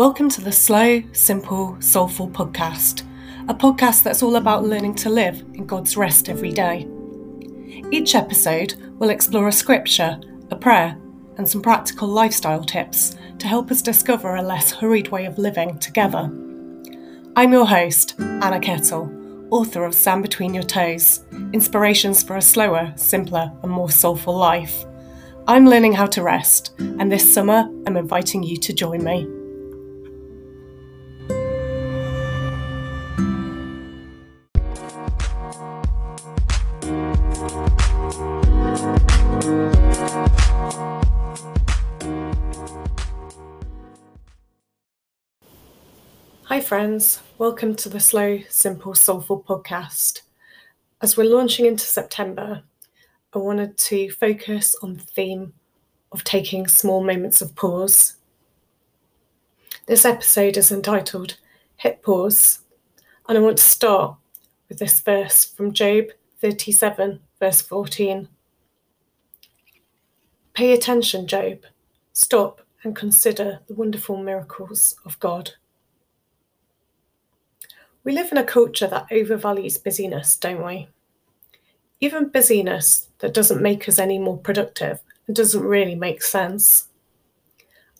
Welcome to the Slow, Simple, Soulful podcast, a podcast that's all about learning to live in God's rest every day. Each episode will explore a scripture, a prayer, and some practical lifestyle tips to help us discover a less hurried way of living together. I'm your host, Anna Kettle, author of Sand Between Your Toes Inspirations for a Slower, Simpler, and More Soulful Life. I'm learning how to rest, and this summer I'm inviting you to join me. Hi, friends. Welcome to the Slow, Simple, Soulful podcast. As we're launching into September, I wanted to focus on the theme of taking small moments of pause. This episode is entitled Hit Pause, and I want to start with this verse from Job 37, verse 14. Pay attention, Job. Stop and consider the wonderful miracles of God. We live in a culture that overvalues busyness, don't we? Even busyness that doesn't make us any more productive and doesn't really make sense.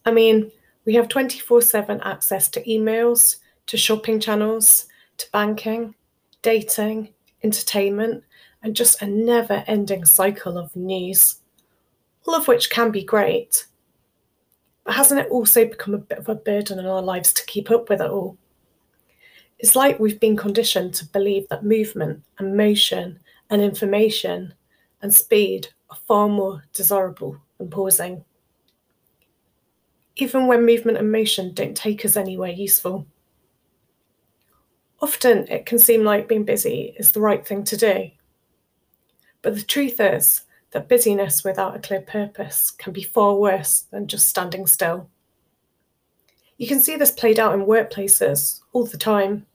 I mean, we have 24 7 access to emails, to shopping channels, to banking, dating, entertainment, and just a never ending cycle of news, all of which can be great. But hasn't it also become a bit of a burden in our lives to keep up with it all? It's like we've been conditioned to believe that movement and motion and information and speed are far more desirable than pausing. Even when movement and motion don't take us anywhere useful. Often it can seem like being busy is the right thing to do. But the truth is that busyness without a clear purpose can be far worse than just standing still. You can see this played out in workplaces all the time.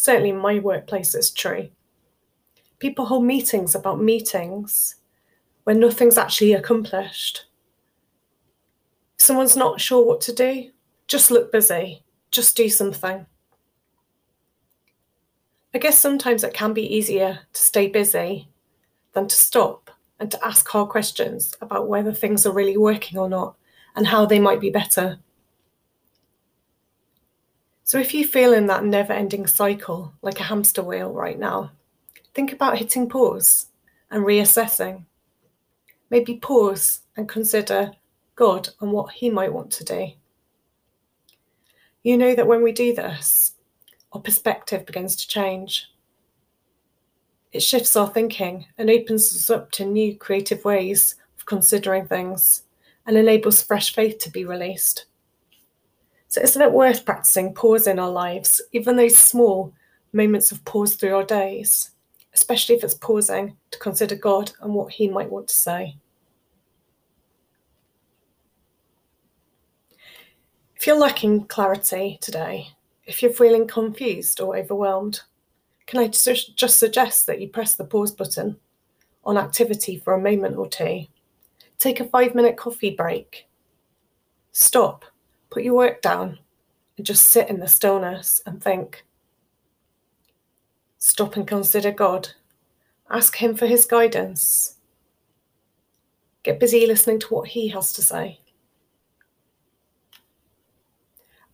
Certainly, my workplace is true. People hold meetings about meetings when nothing's actually accomplished. If someone's not sure what to do, just look busy, just do something. I guess sometimes it can be easier to stay busy than to stop and to ask hard questions about whether things are really working or not and how they might be better. So if you feel in that never ending cycle like a hamster wheel right now, think about hitting pause and reassessing. Maybe pause and consider God and what He might want to do. You know that when we do this, our perspective begins to change. It shifts our thinking and opens us up to new creative ways of considering things and enables fresh faith to be released. So, isn't it worth practicing pause in our lives, even those small moments of pause through our days, especially if it's pausing to consider God and what He might want to say? If you're lacking clarity today, if you're feeling confused or overwhelmed, can I just suggest that you press the pause button on activity for a moment or two? Take a five minute coffee break. Stop Put your work down and just sit in the stillness and think. Stop and consider God. Ask Him for His guidance. Get busy listening to what He has to say.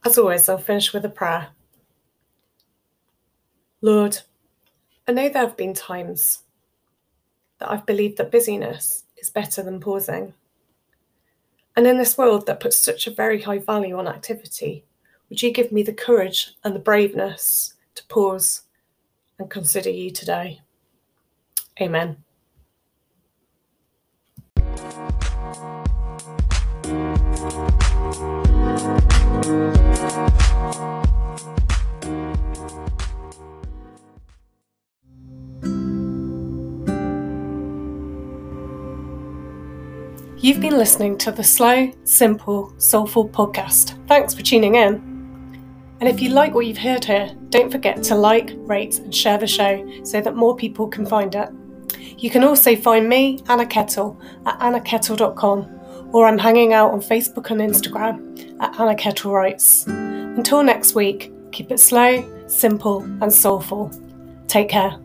As always, I'll finish with a prayer. Lord, I know there have been times that I've believed that busyness is better than pausing. And in this world that puts such a very high value on activity, would you give me the courage and the braveness to pause and consider you today? Amen. You've been listening to the Slow, Simple, Soulful podcast. Thanks for tuning in. And if you like what you've heard here, don't forget to like, rate, and share the show so that more people can find it. You can also find me, Anna Kettle, at annakettle.com, or I'm hanging out on Facebook and Instagram at Anna Kettle Writes. Until next week, keep it slow, simple, and soulful. Take care.